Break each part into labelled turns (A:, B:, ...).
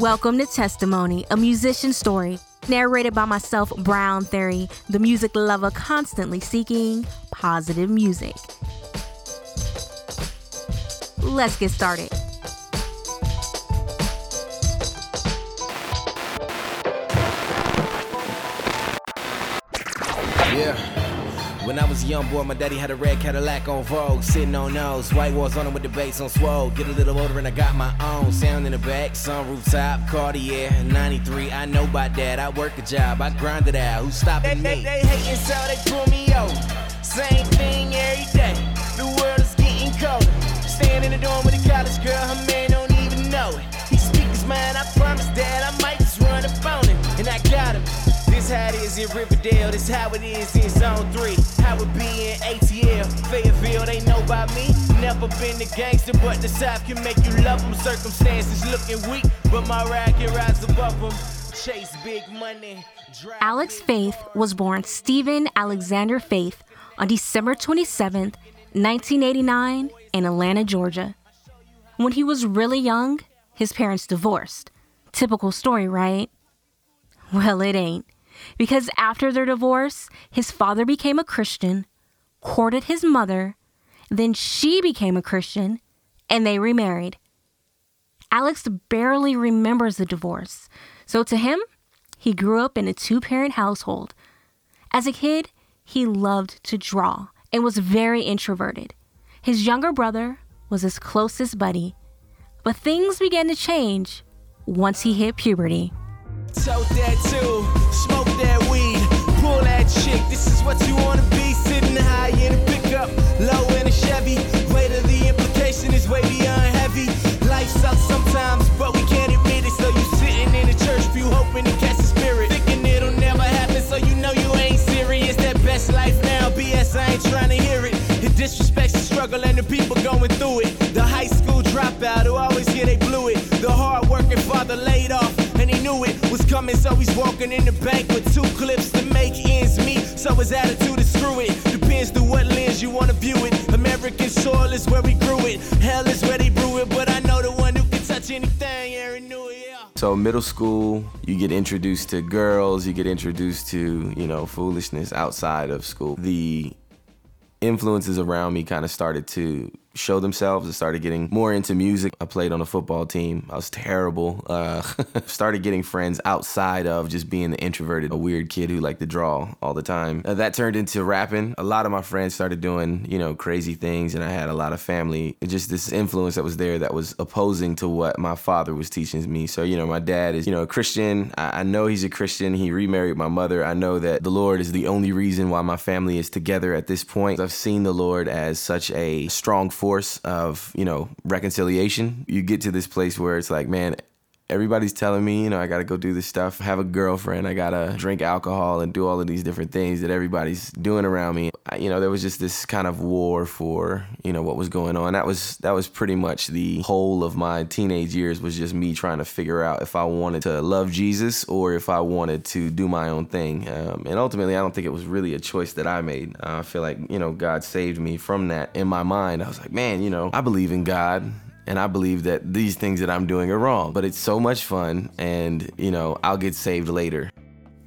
A: Welcome to Testimony, a musician story, narrated by myself, Brown Theory, the music lover constantly seeking positive music. Let's get started.
B: When I was a young boy, my daddy had a red Cadillac on Vogue, sitting on those white walls on them with the bass on swole. Get a little older and I got my own sound in the back, sunroof top, Cartier, 93. I know about that. I work a job, I grind it out. Who's stopping
C: They,
B: me?
C: they, they hating so they pull me over. Same thing every day. The world is getting colder. Stand in the dorm with a college girl, her man don't even know it. He speak his mind, I How it is in Riverdale, this how it is in Zone 3. How it be in ATL, Fayetteville, they know about me. Never been a gangster, but the South can make you love them. Circumstances looking weak, but my ride can rise above them. Chase big money.
A: Alex Faith was born Stephen Alexander Faith on December 27th, 1989, in Atlanta, Georgia. When he was really young, his parents divorced. Typical story, right? Well, it ain't. Because after their divorce, his father became a Christian, courted his mother, then she became a Christian, and they remarried. Alex barely remembers the divorce, so to him, he grew up in a two parent household. As a kid, he loved to draw and was very introverted. His younger brother was his closest buddy, but things began to change once he hit puberty.
C: Tote chick. This is what you wanna be, sitting high in a pickup, low in a Chevy. Weight of the implication is way beyond heavy. Life sucks sometimes, but we can't admit it. So you sitting in a church pew, hoping to catch the spirit, thinking it'll never happen. So you know you ain't serious. That best life now, BS. I ain't trying to hear it. It disrespects the struggle and the people going through it. The high school dropout who always hear they blew it. The hard working father laid off and he knew it was coming, so he's walking in the bank with two clips to make. So his attitude is screw it. Depends through what lens you wanna view it. American soil is where we grew it. Hell is where they brew it, but I know the one who can touch anything. Aaron knew it.
D: So middle school, you get introduced to girls, you get introduced to, you know, foolishness outside of school. The influences around me kind of started to show themselves. I started getting more into music. I played on a football team. I was terrible. Uh, started getting friends outside of just being the introverted, a weird kid who liked to draw all the time. Uh, that turned into rapping. A lot of my friends started doing, you know, crazy things, and I had a lot of family. Just this influence that was there that was opposing to what my father was teaching me. So, you know, my dad is, you know, a Christian. I, I know he's a Christian. He remarried my mother. I know that the Lord is the only reason why my family is together at this point. I've seen the Lord as such a strong force of, you know, reconciliation. You get to this place where it's like, man, everybody's telling me, you know, I got to go do this stuff, have a girlfriend, I got to drink alcohol and do all of these different things that everybody's doing around me. I, you know, there was just this kind of war for, you know, what was going on. That was that was pretty much the whole of my teenage years was just me trying to figure out if I wanted to love Jesus or if I wanted to do my own thing. Um, and ultimately, I don't think it was really a choice that I made. Uh, I feel like, you know, God saved me from that. In my mind, I was like, man, you know, I believe in God and I believe that these things that I'm doing are wrong, but it's so much fun and, you know, I'll get saved later.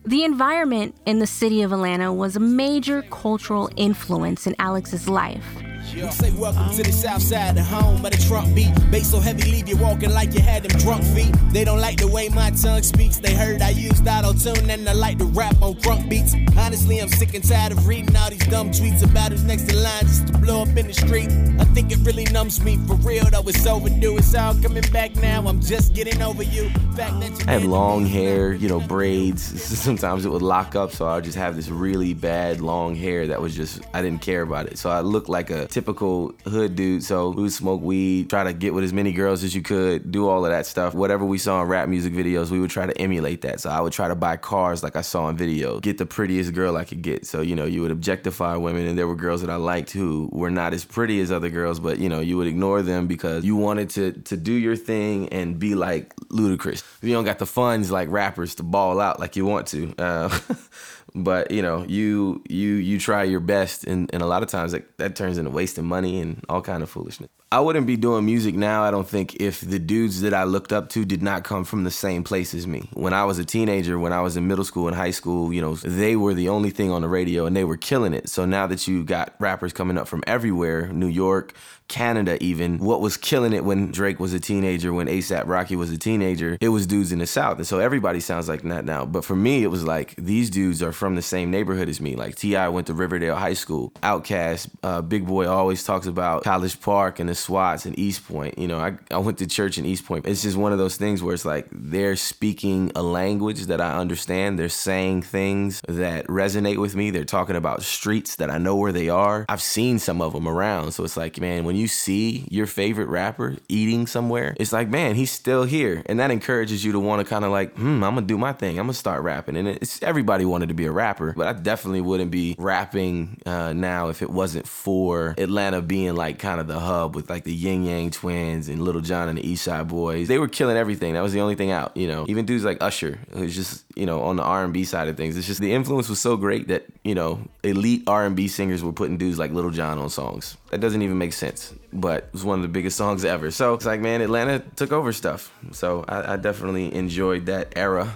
A: The environment in the city of Atlanta was a major cultural influence in Alex's life.
C: We say welcome to the south side, the home of the Trump beat. Bass so heavy, leave you walking like you had them drunk feet. They don't like the way my tongue speaks. They heard I used auto tune and I like to rap on drunk beats. Honestly, I'm sick and tired of reading all these dumb tweets about who's next in line just to blow up in the street. I think it really numbs me for real, though it's overdue. It's all coming back now. I'm just getting over you. Fact that you
D: I had long hair, you know, braids. Sometimes it would lock up, so I would just have this really bad long hair that was just, I didn't care about it. So I looked like a typical hood dude. So we would smoke weed, try to get with as many girls as you could, do all of that stuff. Whatever we saw in rap music videos, we would try to emulate that. So I would try to buy cars like I saw in videos, get the prettiest girl I could get. So, you know, you would objectify women, and there were girls that I liked who were not as pretty as other girls, but, you know, you would ignore them because you wanted to, to do your thing and be like Ludacris. You don't got the funds like rappers to ball out like you want to. Uh, but you know, you you you try your best, and, and a lot of times that, that turns into wasting money and all kind of foolishness. I wouldn't be doing music now, I don't think, if the dudes that I looked up to did not come from the same place as me. When I was a teenager, when I was in middle school and high school, you know, they were the only thing on the radio and they were killing it. So now that you got rappers coming up from everywhere, New York, Canada even, what was killing it when Drake was a teenager, when ASAP Rocky was a teenager, it was dudes in the South. And so everybody sounds like that now. But for me, it was like these dudes are from the same neighborhood as me. Like T.I. went to Riverdale High School. Outkast, uh, Big Boi always talks about College Park and the SWATs and East Point. You know, I, I went to church in East Point. It's just one of those things where it's like they're speaking a language that I understand. They're saying things that resonate with me. They're talking about streets that I know where they are. I've seen some of them around. So it's like, man, when you see your favorite rapper eating somewhere, it's like, man, he's still here. And that encourages you to want to kind of like, hmm, I'm going to do my thing. I'm going to start rapping. And it's everybody wanted to be a rapper, but I definitely wouldn't be rapping uh, now if it wasn't for Atlanta being like kind of the hub with like the Ying Yang Twins and Lil Jon and the East Side Boyz. They were killing everything. That was the only thing out, you know. Even dudes like Usher, who's just, you know, on the R&B side of things. It's just the influence was so great that, you know, elite R&B singers were putting dudes like Lil Jon on songs. That doesn't even make sense, but it was one of the biggest songs ever. So it's like, man, Atlanta took over stuff. So I, I definitely enjoyed that era.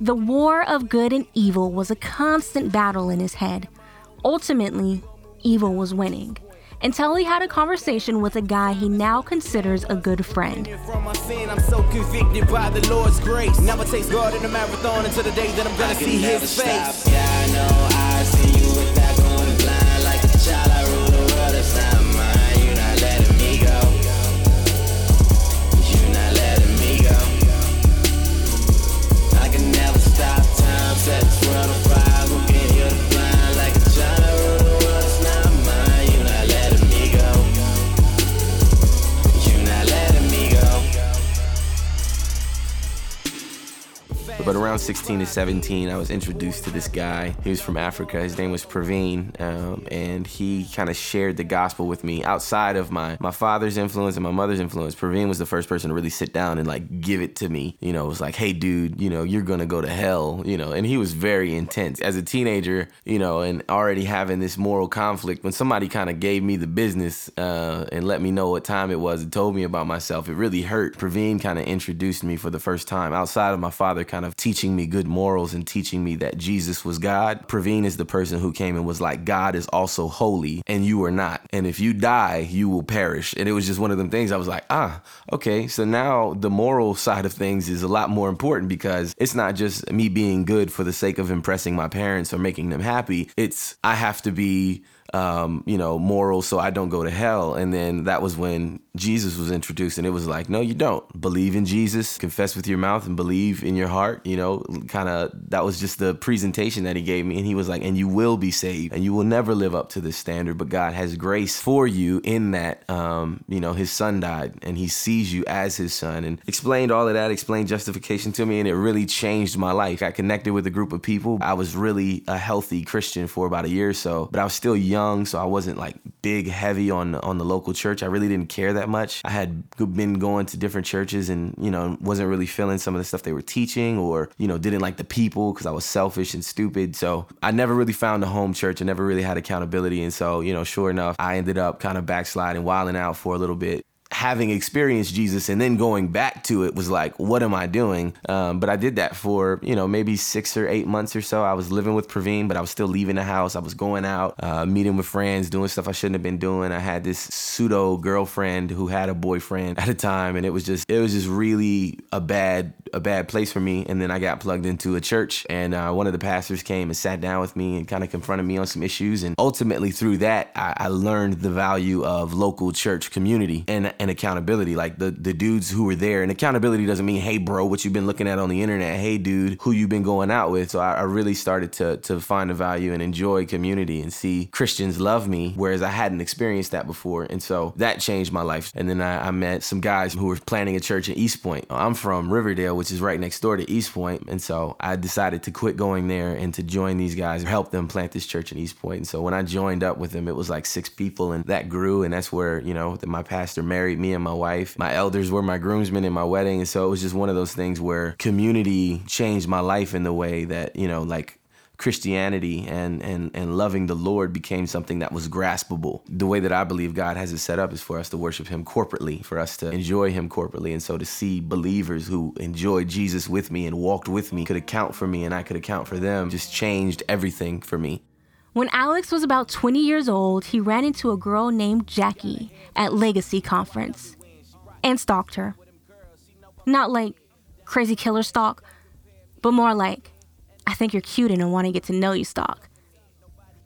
A: The war of good and evil was a constant battle in his head. Ultimately, evil was winning until he had a conversation with a guy he now considers a good friend.
C: From my sin, I'm so convicted by the Lord's grace. Now it takes God in a marathon until the day that I'm gonna see his face.
B: Yeah,
D: around 16 to 17, I was introduced to this guy. He was from Africa. His name was Praveen, um, and he kind of shared the gospel with me outside of my my father's influence and my mother's influence. Praveen was the first person to really sit down and like give it to me. You know, it was like, hey, dude, you know, you're gonna go to hell. You know, and he was very intense as a teenager. You know, and already having this moral conflict. When somebody kind of gave me the business uh, and let me know what time it was and told me about myself, it really hurt. Praveen kind of introduced me for the first time outside of my father kind of teaching me good morals and teaching me that Jesus was God. Praveen is the person who came and was like, God is also holy and you are not. And if you die, you will perish. And it was just one of them things I was like, ah, okay. So now the moral side of things is a lot more important because it's not just me being good for the sake of impressing my parents or making them happy. It's I have to be um, you know, moral so I don't go to hell. And then that was when Jesus was introduced, and it was like, no, you don't. Believe in Jesus, confess with your mouth, and believe in your heart. You know, kind of that was just the presentation that he gave me. And he was like, and you will be saved, and you will never live up to this standard, but God has grace for you in that, um, you know, his son died, and he sees you as his son, and explained all of that, explained justification to me, and it really changed my life. I connected with a group of people. I was really a healthy Christian for about a year or so, but I was still young young, so I wasn't like big heavy on on the local church. I really didn't care that much. I had been going to different churches and you know wasn't really feeling some of the stuff they were teaching, or you know didn't like the people because I was selfish and stupid. So I never really found a home church. I never really had accountability, and so you know, sure enough, I ended up kind of backsliding, wilding out for a little bit having experienced Jesus and then going back to it was like, what am I doing? Um, but I did that for, you know, maybe six or eight months or so. I was living with Praveen, but I was still leaving the house. I was going out, uh, meeting with friends, doing stuff I shouldn't have been doing. I had this pseudo girlfriend who had a boyfriend at the time. And it was just, it was just really a bad, a bad place for me. And then I got plugged into a church and uh, one of the pastors came and sat down with me and kind of confronted me on some issues. And ultimately through that, I, I learned the value of local church community and, and accountability. Like the the dudes who were there, and accountability doesn't mean, hey, bro, what you've been looking at on the internet. Hey, dude, who you've been going out with. So I, I really started to to find the value and enjoy community and see Christians love me, whereas I hadn't experienced that before. And so that changed my life. And then I, I met some guys who were planning a church in East Point. I'm from Riverdale, which is right next door to East Point, and so I decided to quit going there and to join these guys, help them plant this church in East Point. And so when I joined up with them, it was like six people, and that grew, and that's where you know my pastor married me and my wife. My elders were my groomsmen in my wedding. And so it was just one of those things where community changed my life in the way that, you know, like Christianity and, and, and loving the Lord became something that was graspable. The way that I believe God has it set up is for us to worship Him corporately, for us to enjoy Him corporately. And so to see believers who enjoyed Jesus with me and walked with me could account for me and I could account for them just changed everything for me.
A: When Alex was about 20 years old, he ran into a girl named Jackie at Legacy Conference and stalked her. Not like crazy killer stalk, but more like I think you're cute and I want to get to know you, Stock.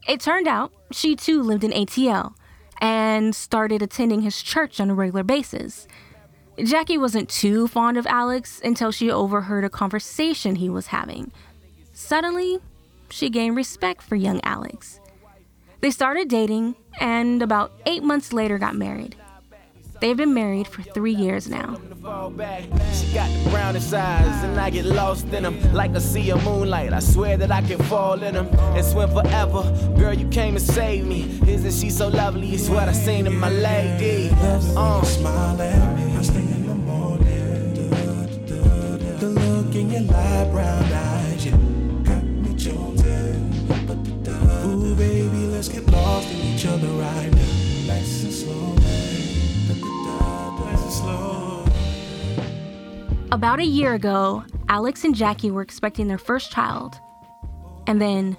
A: It turned out she too lived in ATL and started attending his church on a regular basis. Jackie wasn't too fond of Alex until she overheard a conversation he was having. Suddenly, she gained respect for young Alex. They started dating and about eight months later got married. They've been married for three years now.
C: She got the brownest eyes, and I get lost in them like a sea of moonlight. I swear that I can fall in them and swim forever. Girl, you came and saved me. Isn't she so lovely? It's what I seen in my lady. Uh. Smile at me. I stay in the morning. The look in your light brown eyes, you got me jonesing. Ooh, baby, let's get lost in each other right now.
A: About a year ago, Alex and Jackie were expecting their first child. And then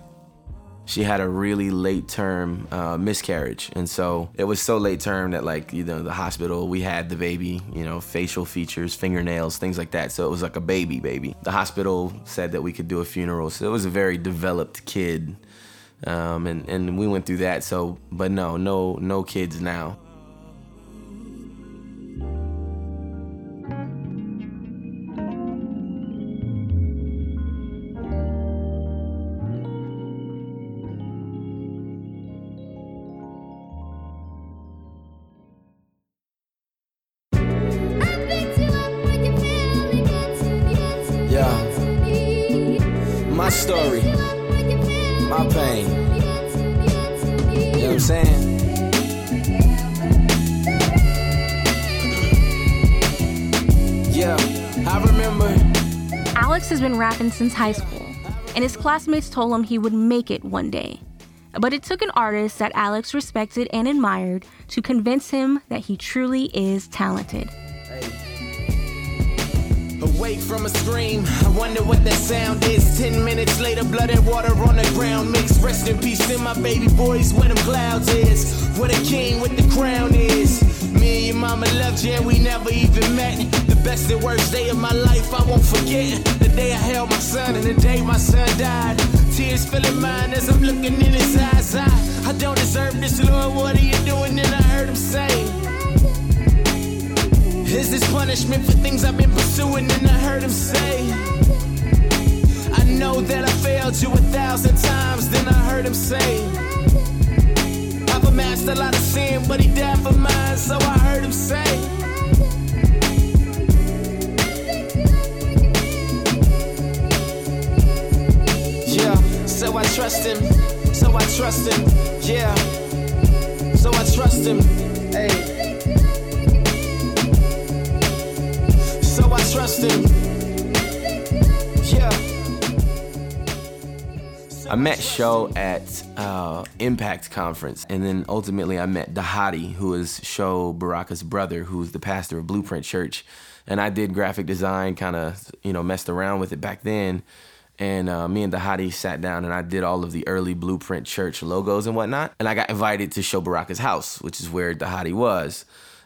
D: she had a really late term uh, miscarriage. And so it was so late term that like you know the hospital we had the baby you know facial features fingernails things like that. So it was like a baby baby. The hospital said that we could do a funeral. So it was a very developed kid um, and, and we went through that. So but no no no kids now
A: rapping since high school, and his classmates told him he would make it one day. But it took an artist that Alex respected and admired to convince him that he truly is talented.
C: Awake from a scream, I wonder what that sound is. Ten minutes later, blood and water on the ground mix. Rest in peace to my baby boys where them clouds is. Where the king with the crown is. Me and your mama loved you and we never even met. The best and worst day of my life I won't forget. The day I held my son and the day my son died. Tears filling mine as I'm looking in his eyes. I, I don't deserve this, Lord. What are you doing? And I heard him say. Is this punishment for things I've been pursuing? And I heard him say, I know that I failed you a thousand times. Then I heard him say, I've amassed a lot of sin, but he died for mine. So I heard him say, Yeah, so I trust him. So I trust him. Yeah, so I trust him. Hey. Yeah.
D: I met Sho at uh, Impact Conference, and then ultimately I met Dhati, who is Sho Baraka's brother, who's the pastor of Blueprint Church. And I did graphic design, kind of, you know, messed around with it back then. And uh, me and Dhati sat down and I did all of the early Blueprint Church logos and whatnot. And I got invited to Sho Baraka's house, which is where Dhati was.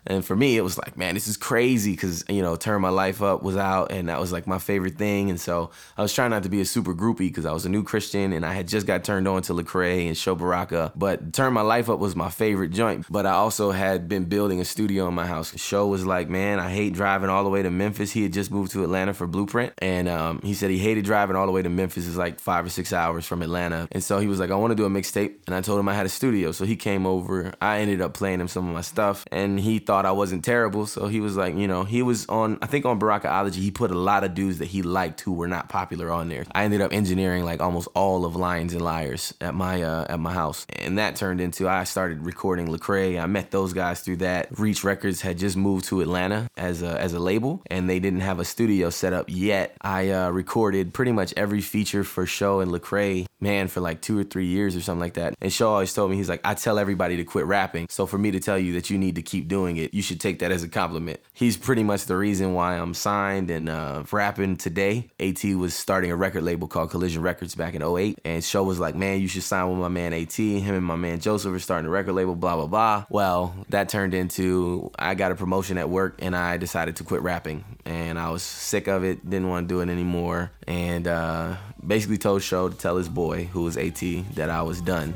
D: And for me, it was like, man, this is crazy because, you know, Turn My Life Up was out and that was like my favorite thing. And so I was trying not to be a super groupie because I was a new Christian and I had just got turned on to Lecrae and Sho Baraka. But Turn My Life Up was my favorite joint. But I also had been building a studio in my house. Sho was like, man, I hate driving all the way to Memphis. He had just moved to Atlanta for Blueprint. And um, he said he hated driving all the way to Memphis. It's like five or six hours from Atlanta. And so he was like, I want to do a mixtape. And I told him I had a studio. So he came over. I ended up playing him some of my stuff. And he thought thought I wasn't terrible. So he was like, you know, he was on, I think on Barakology, he put a lot of dudes that he liked who were not popular on there. I ended up engineering like almost all of Lions and Liars at my uh, at my house, and that turned into I started recording Lecrae. I met those guys through that. Reach Records had just moved to Atlanta as a as a label, and they didn't have a studio set up yet. I uh, recorded pretty much every feature for Sho and Lecrae, man, for like two or three years or something like that. And Sho always told me he's like, I tell everybody to quit rapping, so for me to tell you that you need to keep doing it, you should take that as a compliment. He's pretty much the reason why I'm signed and uh, rapping today. AT was starting a record label called Collision Records back in 08, and Sho was like, man, you should sign with my man AT. Him and my man Joseph are starting a record label, blah blah blah. Well, that turned into I got a promotion at work, and I decided to quit rapping, and I was sick of it, didn't want to do it anymore, and uh, basically told Sho to tell his boy, who was AT, that I was done.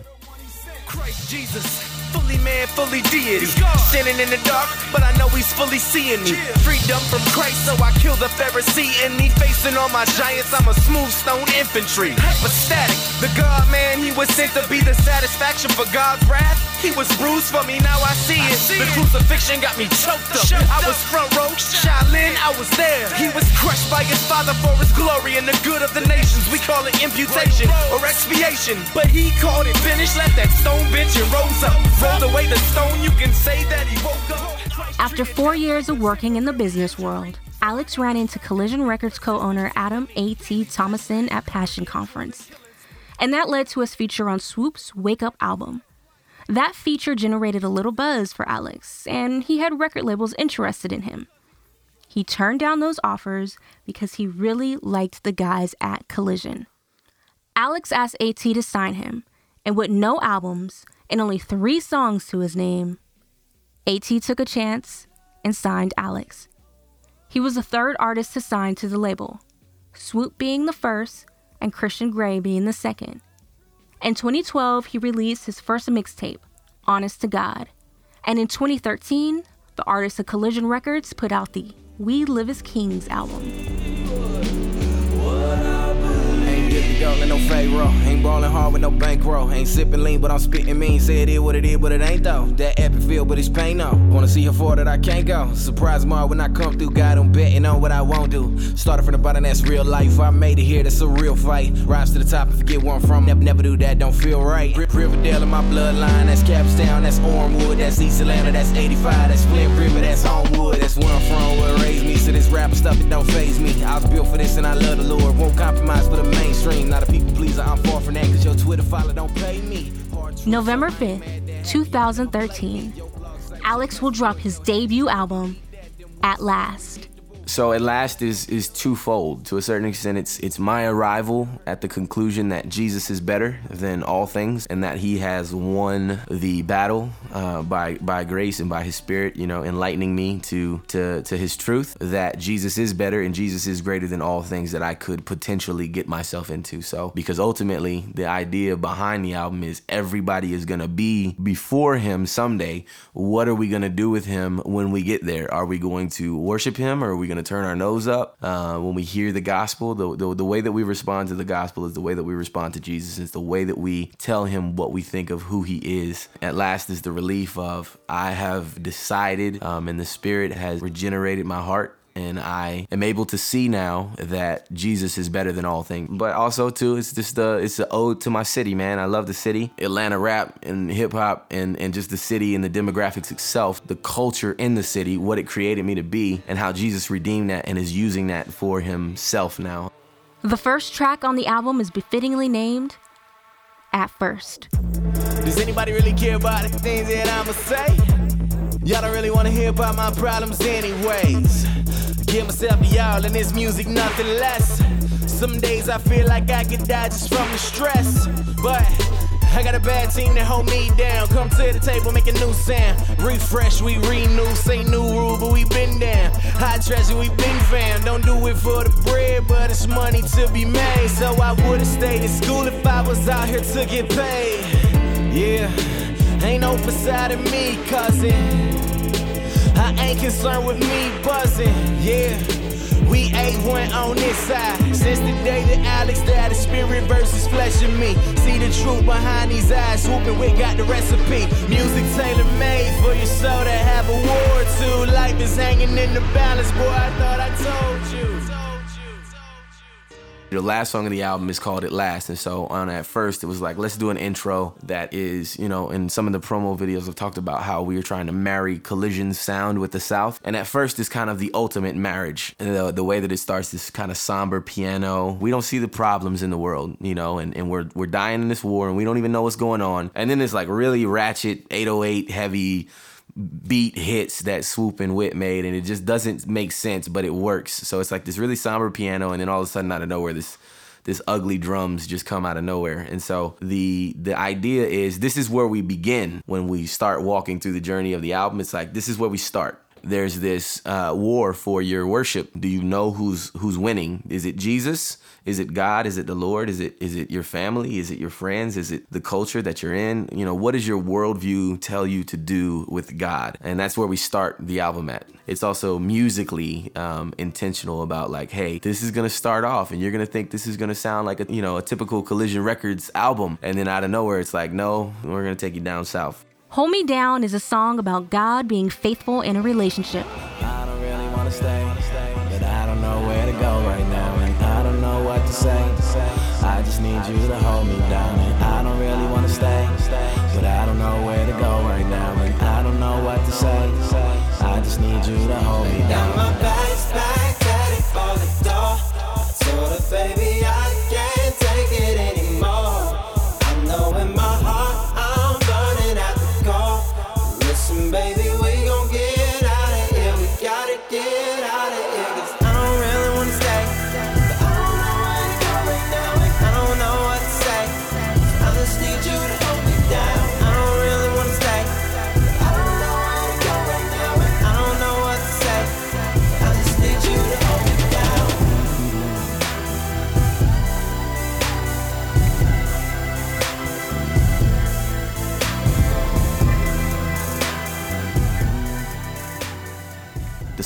C: Christ Jesus, fully man, fully deity. Standing in the dark, but I know he's fully seeing me. Freedom from Christ, so I kill the Pharisee in me. Facing all my giants, I'm a smooth stone infantry. Hypostatic, the God man, he was sent to be the satisfaction for God's wrath. He was bruised for me, now I see it. The crucifixion got me choked up. I was front row, Shaolin, I was there. He was crushed by his father for his glory and the good of the nations. We call it imputation or expiation. But he called it finished, left that stone bench and rose up. Rolled away the stone, you can say that he woke up.
A: After four years of working in the business world, Alex ran into Collision Records co owner Adam A.T. Thomason at Passion Conference. And that led to his feature on Swoope's Wake Up album. That feature generated a little buzz for Alex, and he had record labels interested in him. He turned down those offers because he really liked the guys at Collision. Alex asked AT to sign him, and with no albums and only three songs to his name, AT took a chance and signed Alex. He was the third artist to sign to the label, Swoope being the first and Christon Gray being the second. In 2012, he released his first mixtape, Honest to God. And in 2013, the artist of Collision Records put out the We Live as Kings album.
B: No pharaoh. Ain't ballin' hard with no bankroll. Ain't sippin' lean, but I'm spitting mean. Say it is what it is, but it ain't though. That epic feel, but it's pain though. Wanna see how far that I can't go. Surprise more when I come through. God, I'm betting on what I won't do. Started from the bottom, that's real life. I made it here, that's a real fight. Rise to the top and forget where I'm from. Never, never do that, don't feel right. Rip Riverdale in my bloodline. That's Capstown, that's Ormewood, that's East Atlanta, that's 85, that's Flint River, that's Homewood. That's where I'm from, where raised me. So this rapper stuff, it don't phase me. I was built for this and I love the Lord. Won't compromise for the mainstream. Not a people pleaser, I'm far from that, cause your Twitter don't pay me.
A: November 5th, 2013, Alex will drop his debut album, ATLast.
D: So at last is is twofold. To a certain extent, it's it's my arrival at the conclusion that Jesus is better than all things, and that He has won the battle uh, by by grace and by His Spirit. You know, enlightening me to to to His truth. That Jesus is better and Jesus is greater than all things that I could potentially get myself into. So because ultimately the idea behind the album is everybody is gonna be before Him someday. What are we gonna do with Him when we get there? Are we going to worship Him, or are we gonna turn our nose up uh, when we hear the gospel. The, the, the way that we respond to the gospel is the way that we respond to Jesus. It's the way that we tell him what we think of who he is. At last is the relief of I have decided um, and the Spirit has regenerated my heart and I am able to see now that Jesus is better than all things. But also too, it's just a it's an ode to my city, man. I love the city, Atlanta rap and hip hop, and and just the city and the demographics itself, the culture in the city, what it created me to be, and how Jesus redeemed that and is using that for Himself now.
A: The first track on the album is befittingly named At First.
C: Does anybody really care about the things that I'ma say? Y'all don't really wanna hear about my problems anyways. Give myself to y'all and this music nothing less. Some days I feel like I could die just from the stress. But I got a bad team that hold me down. Come to the table, make a new sound. Refresh, we renew. Say new rule, but we been down. High treasure, we been found. Don't do it for the bread, but it's money to be made. So I would've stayed in school if I was out here to get paid. Yeah, ain't no facade in me, cousin. I ain't concerned with me buzzing, yeah. We A1 on this side. Since the day that Alex died, the spirit versus flesh and me. See the truth behind these eyes, whooping, we got the recipe. Music tailor made for your soul to have a war to. Life is hanging in the balance, boy. I thought I told you.
D: The last song of the album is called It Last. And so on at first, it was like, let's do an intro that is, you know, in some of the promo videos, I've talked about how we were trying to marry Collision's sound with the South. And at first, it's kind of the ultimate marriage. And the, the way that it starts, this kind of somber piano. We don't see the problems in the world, you know, and, and we're, we're dying in this war and we don't even know what's going on. And then it's like really ratchet, 808 heavy beat hits that Swoope and Wit made, and it just doesn't make sense, but it works. So it's like this really somber piano, and then all of a sudden, out of nowhere, this this ugly drums just come out of nowhere. And so the the idea is this is where we begin when we start walking through the journey of the album. It's like this is where we start there's this uh, war for your worship. Do you know who's who's winning? Is it Jesus? Is it God? Is it the Lord? Is it is it your family? Is it your friends? Is it the culture that you're in? You know, what does your worldview tell you to do with God? And that's where we start the album at. It's also musically um, intentional about like, hey, this is gonna start off, and you're gonna think this is gonna sound like a you know a typical Collision Records album, and then out of nowhere, it's like, no, we're gonna take you down south.
A: Hold Me Down is a song about God being faithful in a relationship.
C: I don't really want to stay, but I don't know where to go right now, and I don't know what to say. I just need you to hold me down, and I don't really want to stay, but I don't know where to go right now, and I don't know what to say. I just need you to hold me down.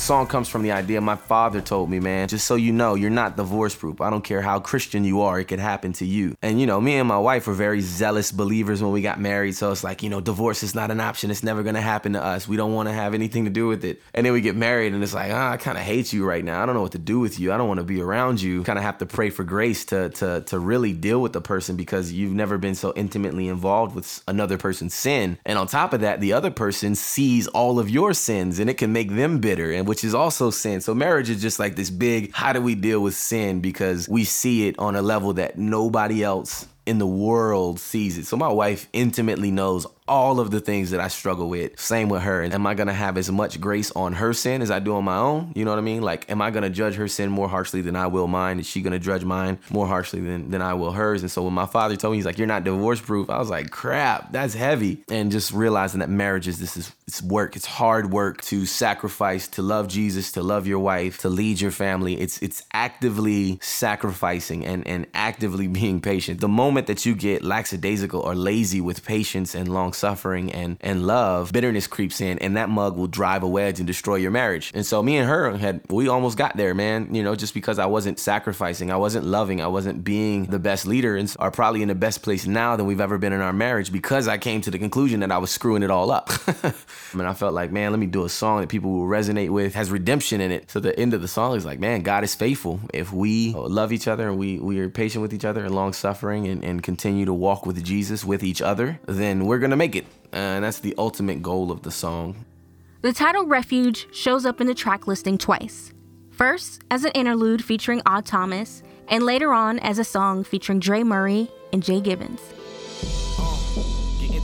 D: Song comes from the idea my father told me, man, just so you know, you're not divorce proof. I don't care how Christian you are, it could happen to you. And you know, me and my wife were very zealous believers when we got married. So it's like, you know, divorce is not an option. It's never gonna happen to us. We don't wanna have anything to do with it. And then we get married and it's like, ah, I kinda hate you right now. I don't know what to do with you. I don't wanna be around you. Kinda have to pray for grace to to to really deal with the person because you've never been so intimately involved with another person's sin. And on top of that, the other person sees all of your sins and it can make them bitter and which is also sin. So marriage is just like this big how do we deal with sin because we see it on a level that nobody else in the world sees it. So my wife intimately knows all of the things that I struggle with. Same with her. Am I gonna have as much grace on her sin as I do on my own? You know what I mean? Like, am I gonna judge her sin more harshly than I will mine? Is she gonna judge mine more harshly than, than I will hers? And so when my father told me, he's like, You're not divorce proof, I was like, crap, that's heavy. And just realizing that marriage is this is it's work, it's hard work to sacrifice, to love Jesus, to love your wife, to lead your family. It's it's actively sacrificing and, and actively being patient. The moment that you get lackadaisical or lazy with patience and long suffering and and love, bitterness creeps in, and that mug will drive a wedge and destroy your marriage. And so me and her had we almost got there, man. You know, just because I wasn't sacrificing, I wasn't loving, I wasn't being the best leader, and are probably in the best place now than we've ever been in our marriage because I came to the conclusion that I was screwing it all up. I mean, I felt like, man, let me do a song that people will resonate with, has redemption in it. So the end of the song is like, man, God is faithful. If we uh, love each other and we we are patient with each other and long suffering and, and continue to walk with Jesus with each other, then we're gonna make it. Uh, and that's the ultimate goal of the song.
A: The title Refuge shows up in the track listing twice. First, as an interlude featuring Odd Thomas, and later on as a song featuring Dre Murray and Jay Gibbons.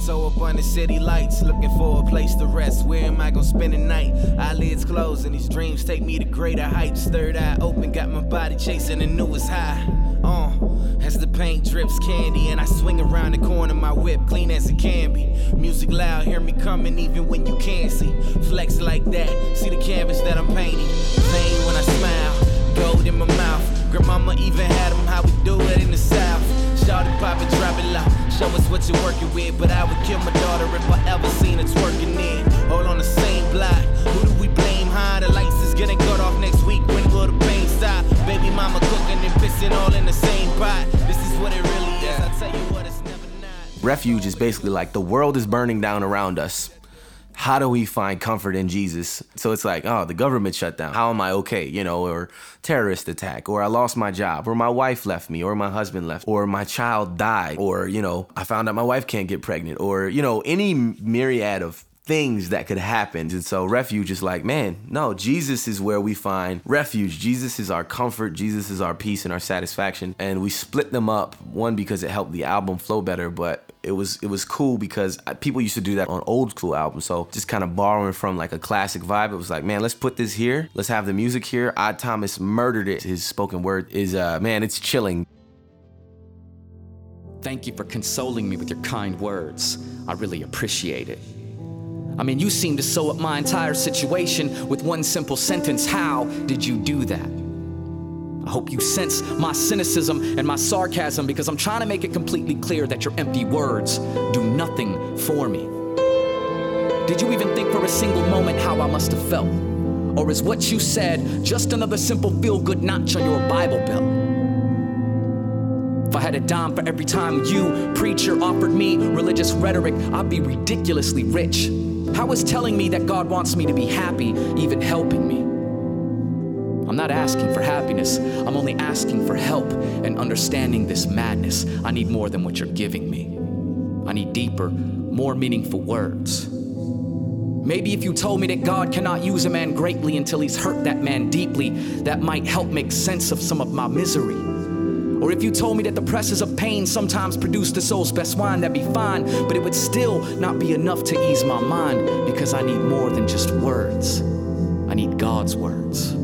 B: So up on the city lights, looking for a place to rest. Where am I gonna spend the night? Eyelids closed and these dreams take me to greater heights. Third eye open, got my body chasing the newest high. Uh, as the paint drips candy and I swing around the corner, my whip clean as it can be. Music loud, hear me coming even when you can't see. Flex like that, see the canvas that I'm painting. Vain when I smile, gold in my mouth. Grandmama even had had 'em how we do it in the south. Shout it, drop it show us what you're working with. But I would kill my daughter if I ever seen in. All on the same block. Who do we blame? How the lights is getting cut off next week. When will the pain
C: stop? Baby mama cooking and pissing all in the same pot. This is what it really is. I tell you what, it's never not.
D: Refuge is basically like the world is burning down around us how do we find comfort in Jesus? So it's like, oh, the government shut down. How am I okay? You know, or terrorist attack, or I lost my job, or my wife left me, or my husband left, or my child died, or, you know, I found out my wife can't get pregnant, or, you know, any myriad of things that could happen. And so refuge is like, man, no, Jesus is where we find refuge. Jesus is our comfort. Jesus is our peace and our satisfaction. And we split them up, one because it helped the album flow better, but it was it was cool because people used to do that on old school albums. So just kind of borrowing from like a classic vibe, it was like, man, let's put this here. Let's have the music here. Odd Thomas murdered it. His spoken word is uh man, it's chilling.
E: Thank you for consoling me with your kind words. I really appreciate it. I mean, you seem to sew up my entire situation with one simple sentence. How did you do that? I hope you sense my cynicism and my sarcasm because I'm trying to make it completely clear that your empty words do nothing for me. Did you even think for a single moment how I must have felt? Or is what you said just another simple feel good notch on your Bible belt? If I had a dime for every time you, preacher, offered me religious rhetoric, I'd be ridiculously rich. How is telling me that God wants me to be happy even helping me? I'm not asking for happiness. I'm only asking for help and understanding this madness. I need more than what you're giving me. I need deeper, more meaningful words. Maybe if you told me that God cannot use a man greatly until he's hurt that man deeply, that might help make sense of some of my misery. Or if you told me that the presses of pain sometimes produce the soul's best wine, that'd be fine, but it would still not be enough to ease my mind because I need more than just words. I need God's words.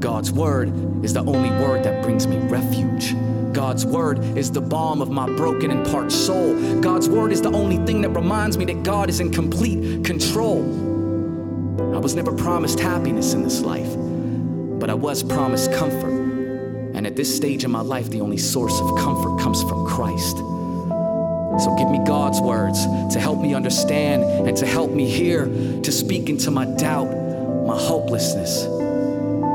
E: God's word is the only word that brings me refuge. God's word is the balm of my broken and parched soul. God's word is the only thing that reminds me that God is in complete control. I was never promised happiness in this life, but I was promised comfort. And at this stage in my life, the only source of comfort comes from Christ. So give me God's words to help me understand and to help me hear, to speak into my doubt, my hopelessness,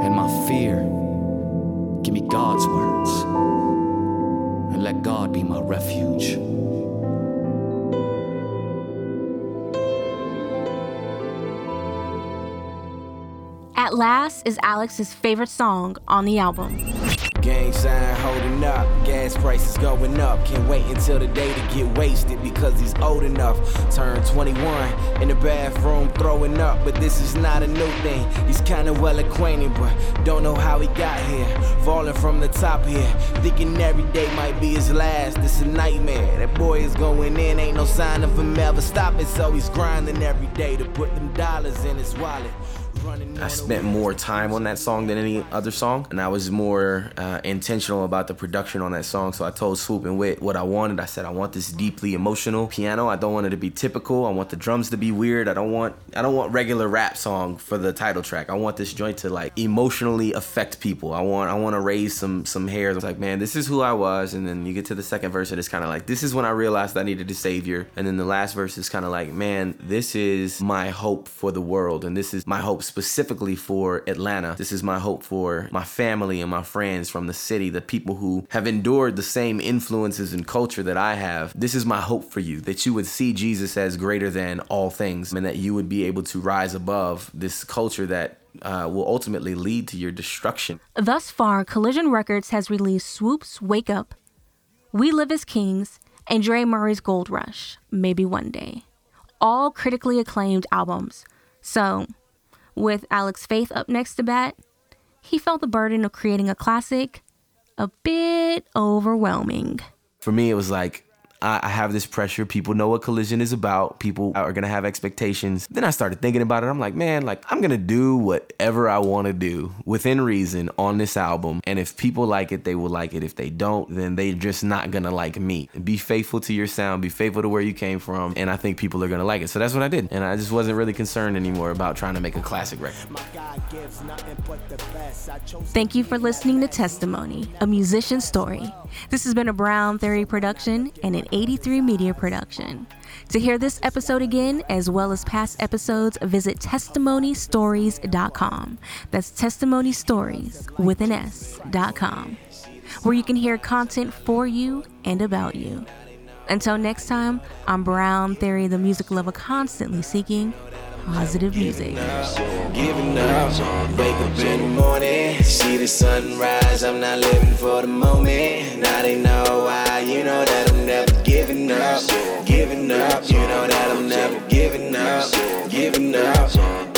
E: and my fear. Give me God's words and let God be my refuge.
A: ATLast is Alex's favorite song on the album.
B: Gang sign holding up, gas prices going up. Can't wait until the day to get wasted because he's old enough. Turn 21 in the bathroom throwing up, but this is not a new thing. He's kinda well acquainted, but don't know how he got here. Falling from the top here, thinking every day might be his last. This a nightmare. That boy is going in, ain't no sign of him ever stopping, so he's grinding every day to put them dollars in his wallet.
D: I spent more time on that song than any other song, and I was more uh, intentional about the production on that song. So I told Swoope and Wit what I wanted. I said I want this deeply emotional piano. I don't want it to be typical. I want the drums to be weird. I don't want I don't want regular rap song for the title track. I want this joint to like emotionally affect people. I want I want to raise some some hair. It's like man, this is who I was, and then you get to the second verse and it's kind of like this is when I realized I needed a savior, and then the last verse is kind of like man, this is my hope for the world, and this is my hope specifically for Atlanta. This is my hope for my family and my friends from the city, the people who have endured the same influences and culture that I have. This is my hope for you that you would see Jesus as greater than all things and that you would be able to rise above this culture that uh, will ultimately lead to your destruction.
A: Thus far, Collision Records has released Swoope's Wake Up, We Live as Kings, and Dre Murray's Gold Rush, Maybe One Day. All critically acclaimed albums. So, with Alex Faith up next to bat, he felt the burden of creating a classic a bit overwhelming.
D: For me, it was like, I, have this pressure. People know what collision is about. People are gonna have expectations. Then I started thinking about it. I'm like, man, like I'm gonna do whatever I want to do within reason on this album. And if people like it, they will like it. If they don't, then they're just not gonna like me. Be faithful to your sound. Be faithful to where you came from. And I think people are gonna like it. So that's what I did. And I just wasn't really concerned anymore about trying to make a classic record.
A: Thank you for listening to Testimony, a musician story. This has been a Brown Theory production and an 83 Media production. To hear this episode again, as well as past episodes, visit testimonystories.com. That's testimonystories with an S.com, where you can hear content for you and about you. Until next time, I'm Brown Theory, the music lover constantly seeking positive music.
C: Giving up, wake up in the morning, see the sunrise. I'm not living for the moment. Now they know why, you know that giving up, giving up. You know that I'm never giving up, giving up.